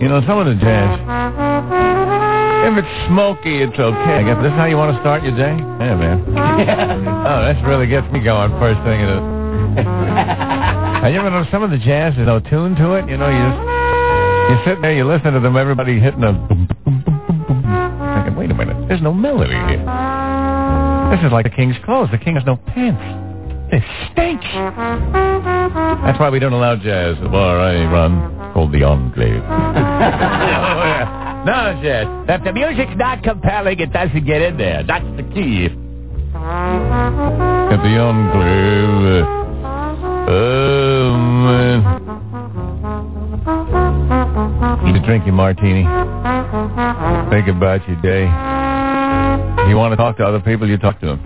You know, some of the jazz, if it's smoky, it's okay. I guess this is how you want to start your day? Yeah, man. oh, that really gets me going first thing in the... and you ever know some of the jazz, there's no tune to it? You know, you just... You sit there, you listen to them, everybody hitting a... Thinking, wait a minute, there's no melody here. This is like the king's clothes. The king has no pants. It stinks. That's why we don't allow jazz. Bar I run called the Enclave. No, jazz. If the music's not compelling, it doesn't get in there. That's the key. At the Enclave. Uh, oh, man. You drink your martini. Think about your day. If you want to talk to other people, you talk to them.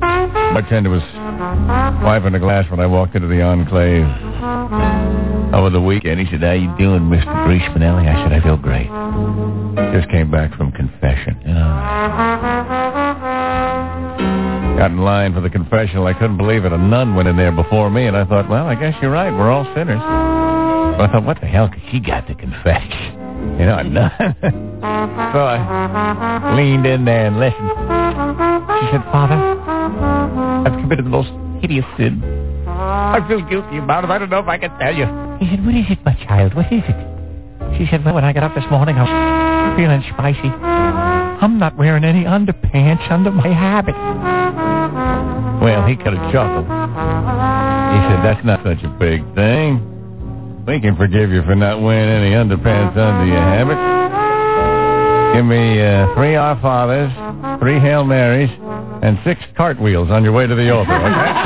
Bartender was wiping the glass when I walked into the enclave over the weekend. He said, how you doing, Mr. Grease Spinelli? I said, I feel great. Just came back from confession. Oh. Got in line for the confessional. I couldn't believe it. A nun went in there before me, and I thought, well, I guess you're right. We're all sinners. But I thought, what the hell could she got to confess? You know, a nun. so I leaned in there and listened. She said, Father, I've committed the most hideous sin. I feel guilty about it. I don't know if I can tell you. He said, what is it, my child? What is it? She said, well, when I got up this morning, I was feeling spicy. I'm not wearing any underpants under my habit. Well, he could have chuckled. He said, that's not such a big thing. We can forgive you for not wearing any underpants under your habit. Give me uh, three Our Fathers, three Hail Marys, and six cartwheels on your way to the altar, okay?